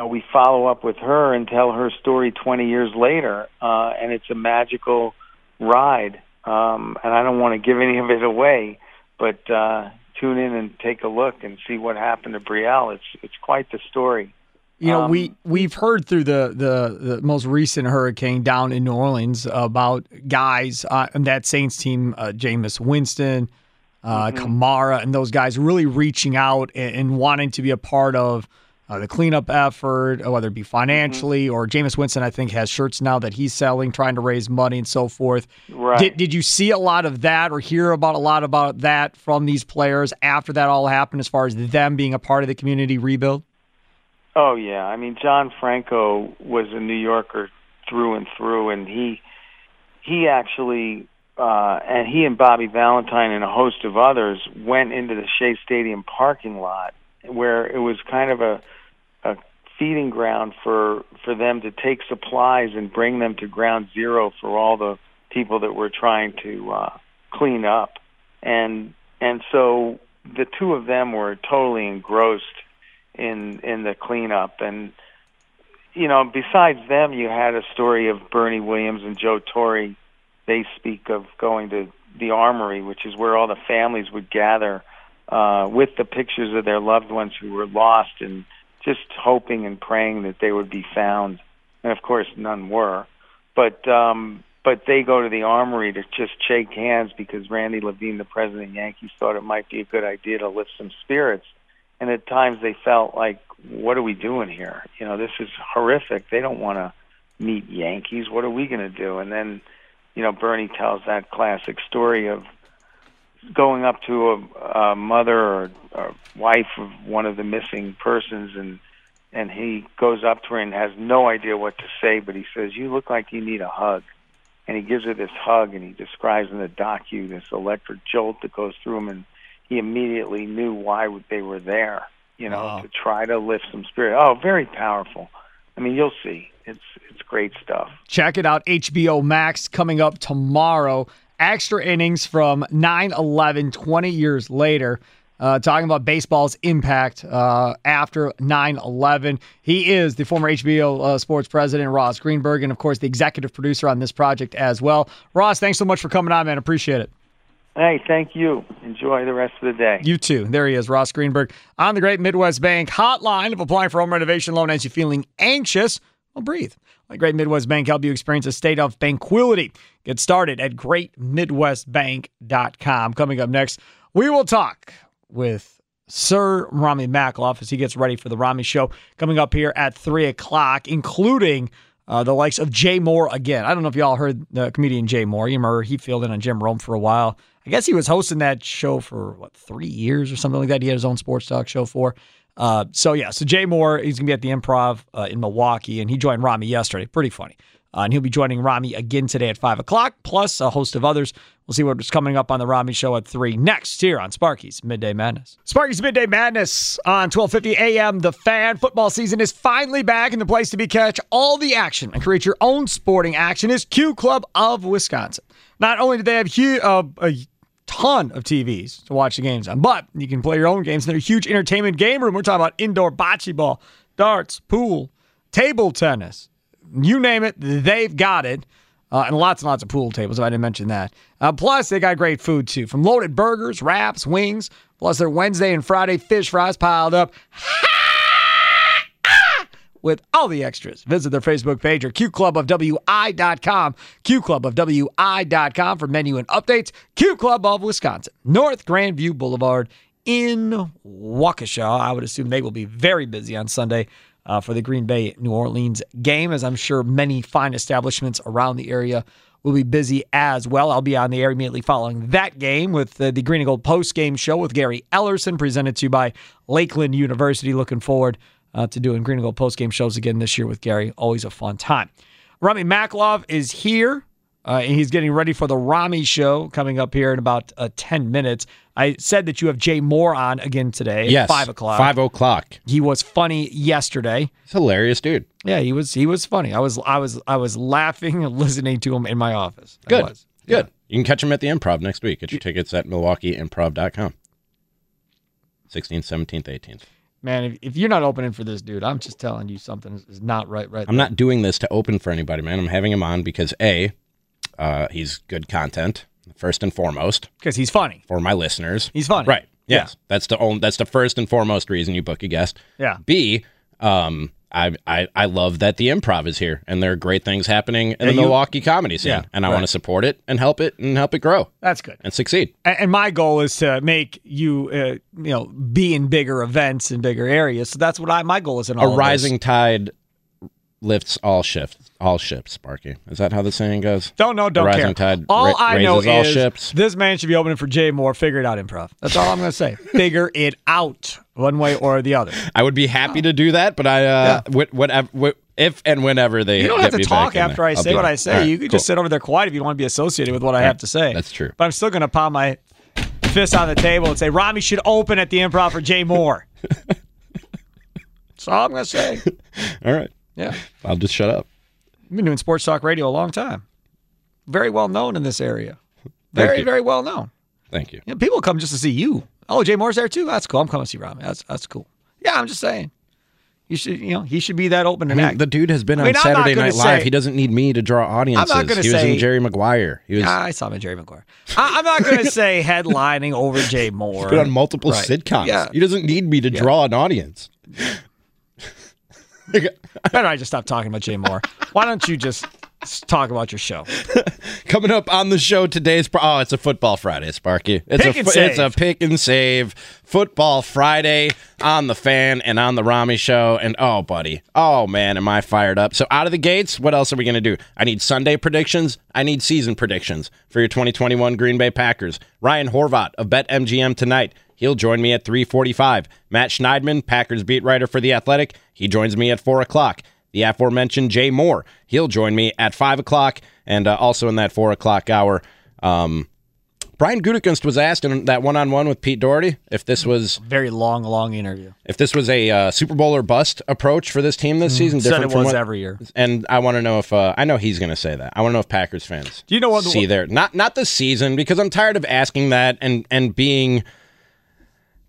uh, we follow up with her and tell her story 20 years later, uh, and it's a magical ride. Um, and I don't want to give any of it away, but uh, tune in and take a look and see what happened to Brielle. It's it's quite the story. You know, Um, we we've heard through the, the the most recent hurricane down in New Orleans about guys uh, on that Saints team, uh, Jameis Winston, uh, Mm-hmm. Kamara, and those guys really reaching out and, and wanting to be a part of uh, the cleanup effort, uh, whether it be financially Mm-hmm. or Jameis Winston. I think has shirts now that he's selling, trying to raise money and so forth. Right. Did did you see a lot of that or hear about a lot about that from these players after that all happened, as far as them being a part of the community rebuild? Oh yeah, I mean John Franco was a New Yorker through and through, and he he actually uh, and he and Bobby Valentine and a host of others went into the Shea Stadium parking lot where it was kind of a a feeding ground for for them to take supplies and bring them to ground zero for all the people that were trying to uh, clean up, and and so the two of them were totally engrossed in in the cleanup. And you know besides them you had a story of Bernie Williams and Joe Torre. They speak of going to the armory which is where all the families would gather uh with the pictures of their loved ones who were lost and just hoping and praying that they would be found. And of course none were. But um but they go to the armory to just shake hands because Randy Levine the president of Yankees thought it might be a good idea to lift some spirits and at times they felt like what are we doing here? You know this is horrific. They don't want to meet yankees. What are we going to do? And then you know bernie tells that classic story of going up to a, a mother or, or wife of one of the missing persons and and he goes up to her and has no idea what to say but he says you look like you need a hug. And he gives her this hug and he describes in the docu this electric jolt that goes through him and he immediately knew why they were there, you know, Wow. to try to lift some spirit. Oh, very powerful. I mean, you'll see. It's it's great stuff. Check it out. HBO Max coming up tomorrow. Extra innings from 9 11, 20 years later. Uh, talking about baseball's impact uh, after 9 11. He is the former HBO uh, sports president, Ross Greenburg, and of course, the executive producer on this project as well. Ross, thanks so much for coming on, man. Appreciate it. Hey, thank you. Enjoy the rest of the day. You too. There he is, Ross Greenburg on the Great Midwest Bank hotline. of applying for home renovation loan as you're feeling anxious, well, breathe. Let Great Midwest Bank help you experience a state of tranquility. Get started at greatmidwestbank.com. Coming up next, we will talk with Sir Rami Makhlouf as he gets ready for the Rami Show coming up here at 3 o'clock, including uh, the likes of Jay Mohr again. I don't know if y'all heard the comedian Jay Mohr. You remember he filled in on Jim Rome for a while. I guess he was hosting that show for what three years or something like that. He had his own sports talk show for. Uh, so yeah, so Jay Mohr, he's gonna be at the Improv uh, in Milwaukee, and he joined Rami yesterday. Pretty funny. Uh, and he'll be joining Rami again today at five o'clock, plus a host of others. We'll see what's coming up on the Rami Show at three next here on Sparky's Midday Madness. Sparky's Midday Madness on twelve fifty a.m. The Fan football season is finally back, and the place to be catch all the action and create your own sporting action is Q Club of Wisconsin. Not only do they have hu- uh, a ton of TVs to watch the games on, but you can play your own games in their huge entertainment game room. We're talking about indoor bocce ball, darts, pool, table tennis, you name it, they've got it. Uh, and lots and lots of pool tables, if I didn't mention that. Uh, plus, they got great food too. From loaded burgers, wraps, wings, plus their Wednesday and Friday fish fries piled up with all the extras. Visit their Facebook page or qclubofwi.com, qclubofwi.com for menu and updates. Q Club of Wisconsin, North Grandview Boulevard in Waukesha. I would assume they will be very busy on Sunday uh, for the Green Bay New Orleans game, as I'm sure many fine establishments around the area will be busy as well. I'll be on the air immediately following that game with uh, the Green and Gold post game show with Gary Ellerson, presented to you by Lakeland University. Looking forward uh, to doing Green and Gold post game shows again this year with Gary. Always a fun time. Rami Makhlouf is here. Uh, and he's getting ready for the Rami show coming up here in about uh, 10 minutes. I said that you have Jay Mohr on again today yes, at 5 o'clock. 5 o'clock. He was funny yesterday. He's hilarious, dude. Yeah, he was he was funny. I was I was I was laughing and listening to him in my office. I Good. was. Good. You can catch him at the improv next week. Get your tickets at milwaukeeimprov.com. 16th, 17th, 18th. Man, if, if you're not opening for this dude, I'm just telling you something is- is not right right I'm not doing this to open for anybody, man. I'm having him on because A, uh, he's good content, first and foremost. Because he's funny. For my listeners. He's funny. Right. Yes. That's the only that's the first and foremost reason you book a guest. Yeah. B, um, I, I I love that the improv is here and there are great things happening in Yeah, the you- Milwaukee comedy scene. Yeah, and I right. want to support it and help it and help it grow. That's good. And succeed. And, and my goal is to make you uh, you know be in bigger events in bigger areas. So that's what I my goal is in all A rising tide lifts all shifts all ships, Sparky. Is that how the saying goes? Don't know, don't rising care. tide all ra- I know is ships. this man should be opening for Jay Mohr. Figure it out, improv. That's all I'm going to say. Figure it out, one way or the other. I would be happy to do that, but I uh wh- whatever wh- if and whenever they You don't get have to me talk after there, I say what. I say. All right, you can cool. just sit over there quiet if you want to be associated with what I All have to say. That's true. But I'm still going to pound my fist on the table and say Rami should open at the improv for Jay Mohr. That's all I'm going to say. All right. Yeah. I'll just shut up. I've been doing sports talk radio a long time. Very well known in this area. Very, very well known. Thank you. Yeah, people come just to see you. Oh, Jay Mohr's there too. That's cool. I'm coming to see Rami. That's that's cool. Yeah, I'm just saying. You should, you know, he should be that open I and mean, act. the dude has been I mean, on I'm not Saturday gonna Night Live. say- he doesn't need me to draw audiences. I'm not gonna he was say- in Jerry Maguire. He was I saw him in Jerry Maguire. I, I'm not going to say headlining over Jay Mohr. he's been on multiple Right. sitcoms. Yeah. He doesn't need me to draw an audience. Better I just stop talking about Jay Mohr. Why don't you just s- talk about your show? Coming up on the show today's oh, it's a football Friday, Sparky. It's Pick a it's a pick and save football Friday on the fan and on the Rami show. And oh, buddy, oh man, am I fired up? So out of the gates, what else are we gonna do? I need Sunday predictions. I need season predictions for your 2021 Green Bay Packers. Ryan Horvat of BetMGM tonight. He'll join me at 3:45. Matt Schneidman, Packers beat writer for the Athletic. He joins me at four o'clock. The aforementioned Jay Mohr. He'll join me at five o'clock, and uh, also in that four o'clock hour. Um, Brian Gutekunst was asked in that one-on-one with Pete Dougherty if this was Very long, long interview. if this was a uh, Super Bowl or bust approach for this team this season. Mm, Said different it from was what- every year. And I want to know if uh, I know he's going to say that. I want to know if Packers fans Do you know what- see there not not the season because I'm tired of asking that and and being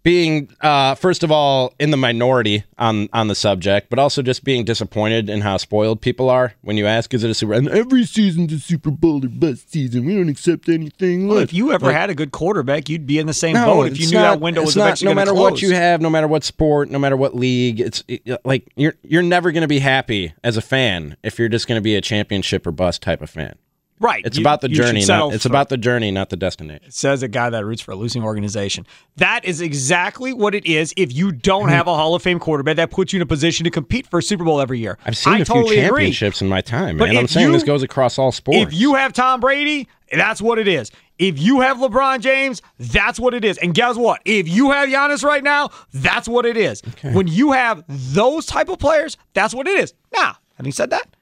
being uh, first of all in the minority on on the subject, but also just being disappointed in how spoiled people are when you ask, "Is it a Super?" And every season's a Super Bowl or bust season. We don't accept anything Well, if you ever Like, had a good quarterback, you'd be in the same no, boat if you knew not- that window was not, eventually no matter close. what you have, no matter what sport, no matter what league. It's it, like you're you're never going to be happy as a fan if you're just going to be a championship or bust type of fan. Right. It's You- about the journey. Not, it's for- about the journey, not the destination. says a guy that roots for a losing organization. That is exactly what it is if you don't have a Hall of Fame quarterback that puts you in a position to compete for a Super Bowl every year. I've seen I a totally few agree. championships in my time, man. I'm saying you- this goes across all sports. If you have Tom Brady, that's what it is. If you have LeBron James, that's what it is. And guess what? If you have Giannis right now, that's what it is. When you have those type of players, that's what it is. Now, having said that,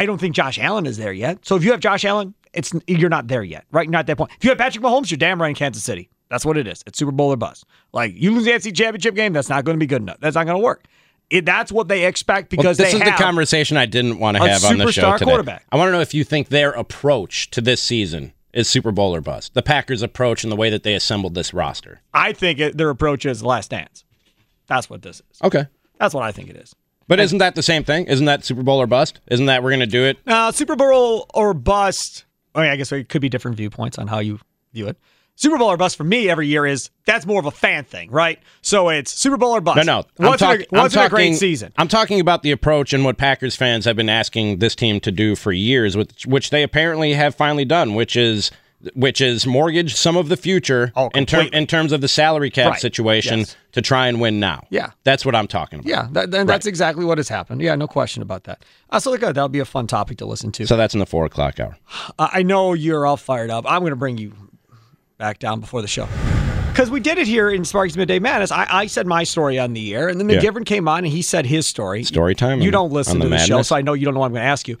I don't think Josh Allen is there yet. So if you have Josh Allen, it's you're not there yet, right? You're not at that point. If you have Patrick Mahomes, you're damn right in Kansas City. That's what it is. It's Super Bowl or bust. Like you lose the NFC Championship game, that's not going to be good enough. That's not going to work. It, that's what they expect because well, this they is have the conversation I didn't want to have on the show today. quarterback. I want to know if you think their approach to this season is Super Bowl or bust. The Packers' approach and the way that they assembled this roster. I think it, their approach is last dance. That's what this is. Okay. That's what I think it is. But isn't that the same thing? Isn't that Super Bowl or bust? Isn't that we're going to do it? Uh, Super Bowl or bust. I mean, I guess it could be different viewpoints on how you view it. Super Bowl or bust for me every year is that's more of a fan thing, right? So it's Super Bowl or bust. No, no. What's, I'm talk- a, I'm in a great season? I'm talking about the approach and what Packers fans have been asking this team to do for years, which, which they apparently have finally done, which is which is mortgage some of the future in, ter- in terms of the salary cap Oh, Right. situation Yes. to try and win now. Yeah. That's what I'm talking about. Yeah, that, that's exactly what has happened. Yeah, no question about that. Uh, so good. That'll be a fun topic to listen to. So that's in the four o'clock hour. Uh, I know you're all fired up. I'm going to bring you back down before the show. Because we did it here in Sparky's Midday Madness. I, I said my story on the air, and then Yeah. McGivern came on and he said his story. Story time You on- don't listen to the the, show, so I know you don't know what I'm going to ask you.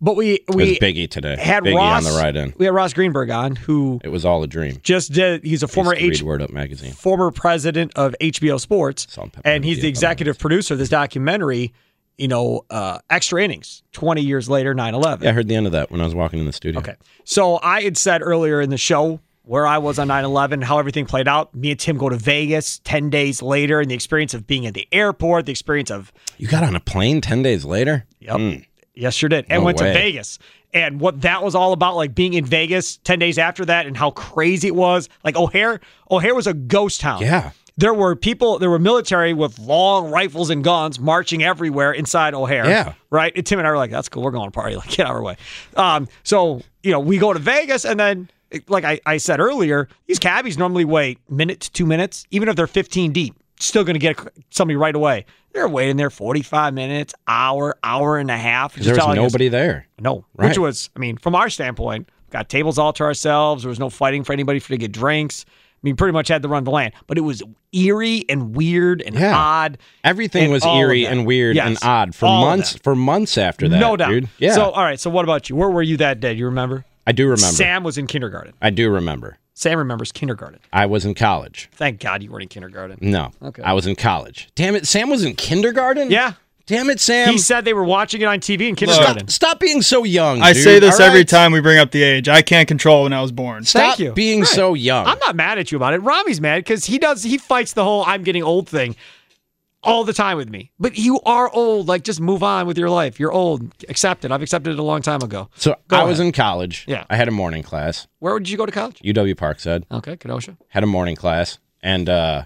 But we It was we Biggie today. had Biggie Ross on the ride in. We had Ross Greenburg on, who It was all a dream. just did. He's a former to H, Word Up magazine. former president of HBO Sports, and he's the executive producer of this documentary. You know, uh, extra innings. Twenty years later, 9-11. Yeah, I heard the end of that when I was walking in the studio. Okay. So I had said earlier in the show where I was on 9 11, how everything played out. Me and Tim go to Vegas 10 days later, and the experience of being at the airport, the experience of. You got on a plane 10 days later? Yep. Yes, sure did. And No went way. to Vegas. And what that was all about, like being in Vegas 10 days after that and how crazy it was. Like O'Hare, O'Hare was a ghost town. Yeah. There were people, there were military with long rifles and guns marching everywhere inside O'Hare. Yeah. Right? And Tim and I were like, that's cool. We're going to party. Like, get out of our way. Um, so, you know, we go to Vegas and then, like I, I said earlier, these cabbies normally wait minute to two minutes, even if they're 15 deep, still going to get somebody right away. They're waiting there 45 minutes, hour, hour and a half. There was telling us- nobody there. no, Right. which was, I mean, from our standpoint, got tables all to ourselves. There was no fighting for anybody for to get drinks. I mean, pretty much had to run the land, but it was eerie and weird and Yeah. odd. Everything and was eerie and weird Yes, and odd for all months for months after that. no doubt, dude. Yeah. So, all right. So, what about you? Where were you that day? You remember? I do remember. Sam was in kindergarten. I do remember. Sam remembers kindergarten. I was in college. Thank God you weren't in kindergarten. No. Okay. I was in college. Damn it, Sam was in kindergarten? Yeah. Damn it, Sam. He said they were watching it on TV in kindergarten. Stop, stop being so young. I dude, say this all every right? time we bring up the age. I can't control when I was born. Stop Thank you. being Right. so young. I'm not mad at you about it. Rami's mad because he does. He fights the whole "I'm getting old" thing all the time with me. But you are old. Like, just move on with your life. You're old. Accept it. I've accepted it a long time ago. so Go I was ahead. in college. Yeah. I had a morning class. Where did you go to college? UW Parkside. Okay, Kenosha. Had a morning class. And uh,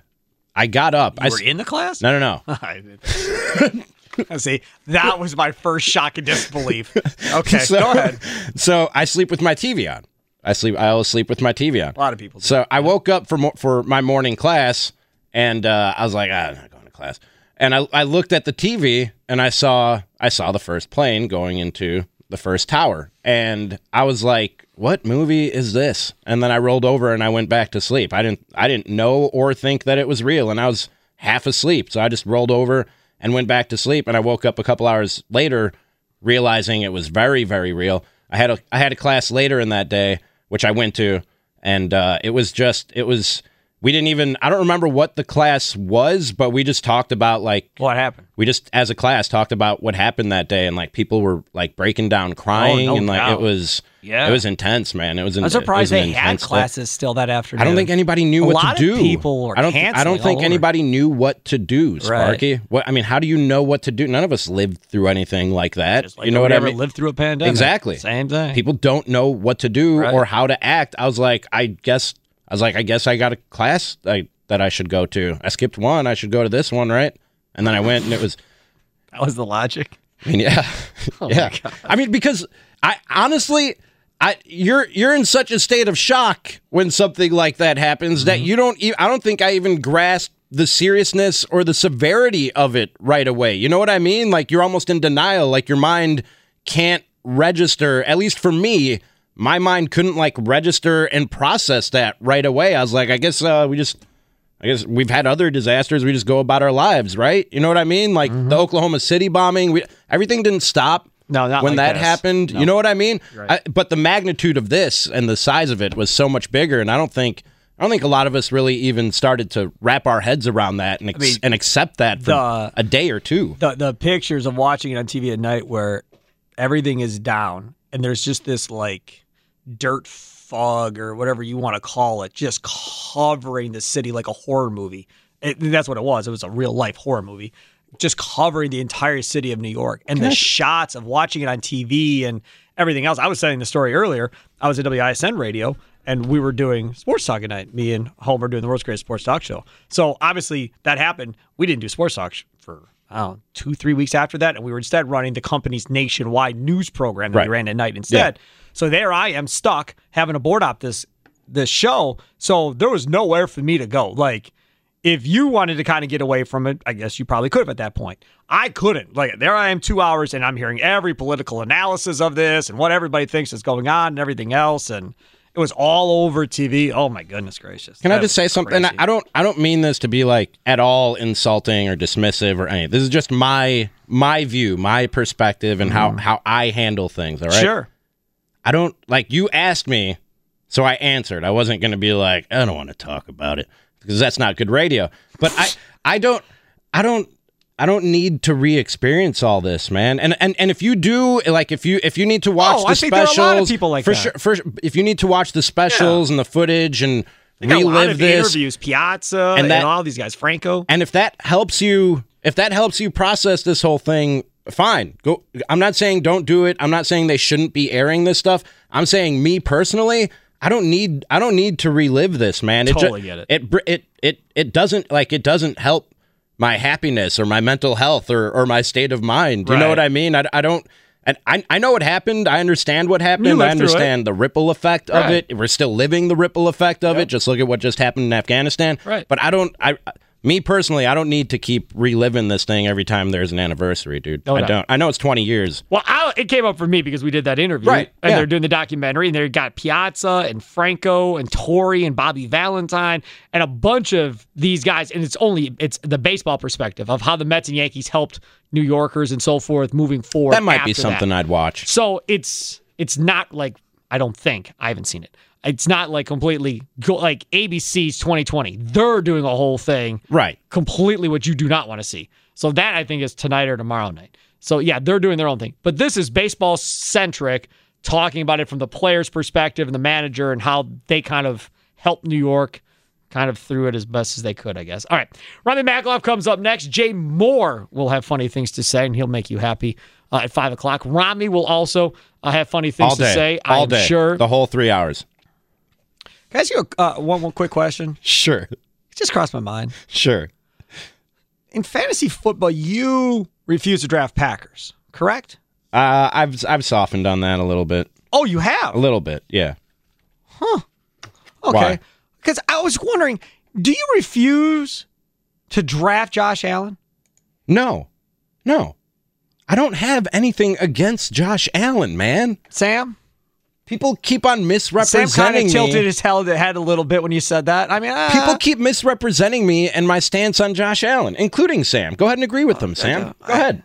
I got up. You I were s- in the class? No, no, no. See, that was my first shock of disbelief. Okay, So- go ahead. So I sleep with my TV on. I sleep. I always sleep with my TV on. A lot of people. Do. So I woke up for mo- for my morning class, and uh, I was like, ah, I'm not going to class. And I, I looked at the TV, and I saw I saw the first plane going into the first tower, and I was like, what movie is this? And then I rolled over and I went back to sleep. I didn't I didn't know or think that it was real, and I was half asleep, so I just rolled over and went back to sleep. And I woke up a couple hours later, realizing it was very very real. I had a I had a class later in that day, which I went to, and uh, it was just it was we didn't even I don't remember what the class was, but we just talked about like What happened? we just as a class talked about what happened that day, and like people were like breaking down crying, Oh, no and like doubt. it was Yeah. it was intense, man. It was. I'm surprised they had day. classes still that afternoon. I don't think anybody knew A what lot to of do. people were I don't. I don't think anybody knew what to do, Sparky. What I mean, how do you know what to do? None of us lived through anything like that. Like you know what I mean? lived through a pandemic. Exactly. Same thing. People don't know what to do Right. or how to act. I was like, I guess. I was like, I guess I got a class I, that I should go to. I skipped one. I should go to this one, right? And then I went, and it was. that was the logic. I mean, yeah, Oh yeah. I mean, because I honestly, I you're you're in such a state of shock when something like that happens Mm-hmm. that you don't. e- I don't think I even grasp the seriousness or the severity of it right away. You know what I mean? Like you're almost in denial. Like your mind can't register. At least for me, my mind couldn't like register and process that right away. I was like, I guess uh, we just, I guess we've had other disasters. We just go about our lives, right? You know what I mean? Like Mm-hmm. the Oklahoma City bombing, we, everything didn't stop. No, not when like that this. happened. No. You know what I mean? Right. I, but the magnitude of this and the size of it was so much bigger, and I don't think. I don't think a lot of us really even started to wrap our heads around that and, ex- mean, and accept that for the- a day or two. the the pictures of watching it on TV at night where everything is down and there's just this like dirt fog or whatever you want to call it just covering the city like a horror movie. It, that's what it was. It was a real life horror movie. Just covering the entire city of New York and the shots of watching it on TV and everything else. I was telling the story earlier. I was at WISN radio and we were doing sports talk at night. Me and Homer doing the world's greatest sports talk show. So obviously that happened. We didn't do sports talk for I don't know, two, three weeks after that, and we were instead running the company's nationwide news program that Right. we ran at night instead. So there I am stuck having to board up this this show. So there was nowhere for me to go. Like if you wanted to kind of get away from it, I guess you probably could have at that point. I couldn't. Like there I am two hours and I'm hearing every political analysis of this and what everybody thinks is going on and everything else. And it was all over TV. Oh my goodness gracious. Can I just say something? crazy. I don't I don't mean this to be like at all insulting or dismissive or anything. This is just my my view, my perspective and how how I handle things, all right? Mm-hmm. Sure. I don't like you asked me, so I answered. I wasn't going to be like, I don't want to talk about it because that's not good radio. But I I don't I don't I don't need to re-experience all this, man. And and and if you do, like, if you if you need to watch Oh, the I think there are a lot of people like for that. sure. For if you need to watch the specials and the footage and They got a lot relive of this, interviews, Piazza and, and all these guys, Franco. and if that helps you, if that helps you process this whole thing, fine. Go. I'm not saying don't do it. I'm not saying they shouldn't be airing this stuff. I'm saying me personally, I don't need. I don't need to relive this, man. It ju- Totally get it. It it it it doesn't like it doesn't help my happiness or my mental health or or my state of mind. You know what I mean? I, I don't. And I, I know what happened. I understand what happened. I lived through it. understand the ripple effect of Right. it. We're still living the ripple effect of it. Just look at what just happened in Afghanistan. Right. But I don't. I me personally, I don't need to keep reliving this thing every time there's an anniversary, dude. Oh, no I doubt. don't. I know it's 20 years. Well, I, it came up for me because we did that interview, Right, And yeah. they're doing the documentary, and they got Piazza and Franco and Torre and Bobby Valentine and a bunch of these guys. And it's only it's the baseball perspective of how the Mets and Yankees helped New Yorkers and so forth moving forward. That might be something that. I'd watch. So it's it's not like I don't think I haven't seen it. It's not like completely go, like ABC's 2020. They're doing a whole thing Right. completely what you do not want to see. So that I think is tonight or tomorrow night. So yeah, they're doing their own thing. But this is baseball centric, talking about it from the player's perspective and the manager and how they kind of helped New York kind of through it as best as they could, I guess. All right. Rami Makhlouf comes up next. Jay Mohr will have funny things to say and he'll make you happy uh, at five o'clock. Rami will also uh, have funny things All day. to say. All I'm day. sure. The whole three hours. Can I ask you a, uh, one, one quick question? Sure. It just crossed my mind. Sure. In fantasy football, you refuse to draft Packers, correct? Uh, I've I've softened on that a little bit. Oh, you have? A little bit. Yeah. Huh. Okay. Because I was wondering, do you refuse to draft Josh Allen? No. No. I don't have anything against Josh Allen, man. Sam? People keep on misrepresenting Sam misrepresenting kind of me. tilted his head head a little bit when you said that. I mean, uh, People keep misrepresenting me and my stance on Josh Allen, including Sam. Go ahead and agree with them, Sam. Go ahead.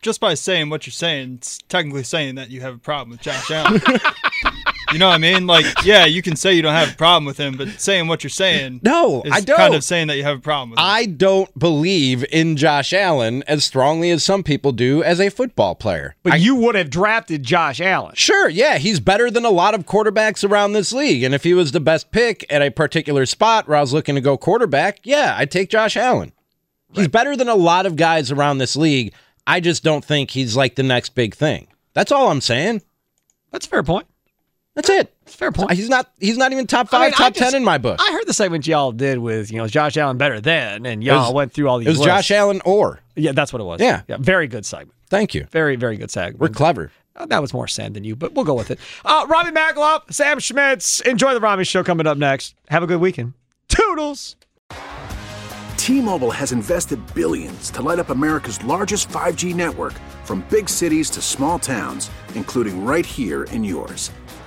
Just by saying what you're saying, it's technically saying that you have a problem with Josh Allen. you know what I mean? Like, yeah, you can say you don't have a problem with him, but saying what you're saying, No, is I don't. kind of saying that you have a problem with him. I don't believe in Josh Allen as strongly as some people do as a football player. but you would have drafted Josh Allen. Sure, yeah, he's better than a lot of quarterbacks around this league. And if he was the best pick at a particular spot where I was looking to go quarterback, yeah, I'd take Josh Allen. He's better than a lot of guys around this league. I just don't think he's like the next big thing. That's all I'm saying. That's a fair point. That's it. That's a fair point. He's not he's not even top five, I mean, top just- ten in my book. I heard the segment y'all did with, you know, Josh Allen better then, and y'all was- went through all these. it was lists. Josh Allen or. Yeah, that's what it was. Yeah. yeah, very good segment. Thank you. Very, very good segment. We're clever. Uh, That was more Sam than you, but we'll go with it. Uh, Robbie Makhlouf, Sam Schmitz. Enjoy the Robbie Show coming up next. Have a good weekend. Toodles. T-Mobile has invested billions to light up America's largest 5G network from big cities to small towns, including right here in yours.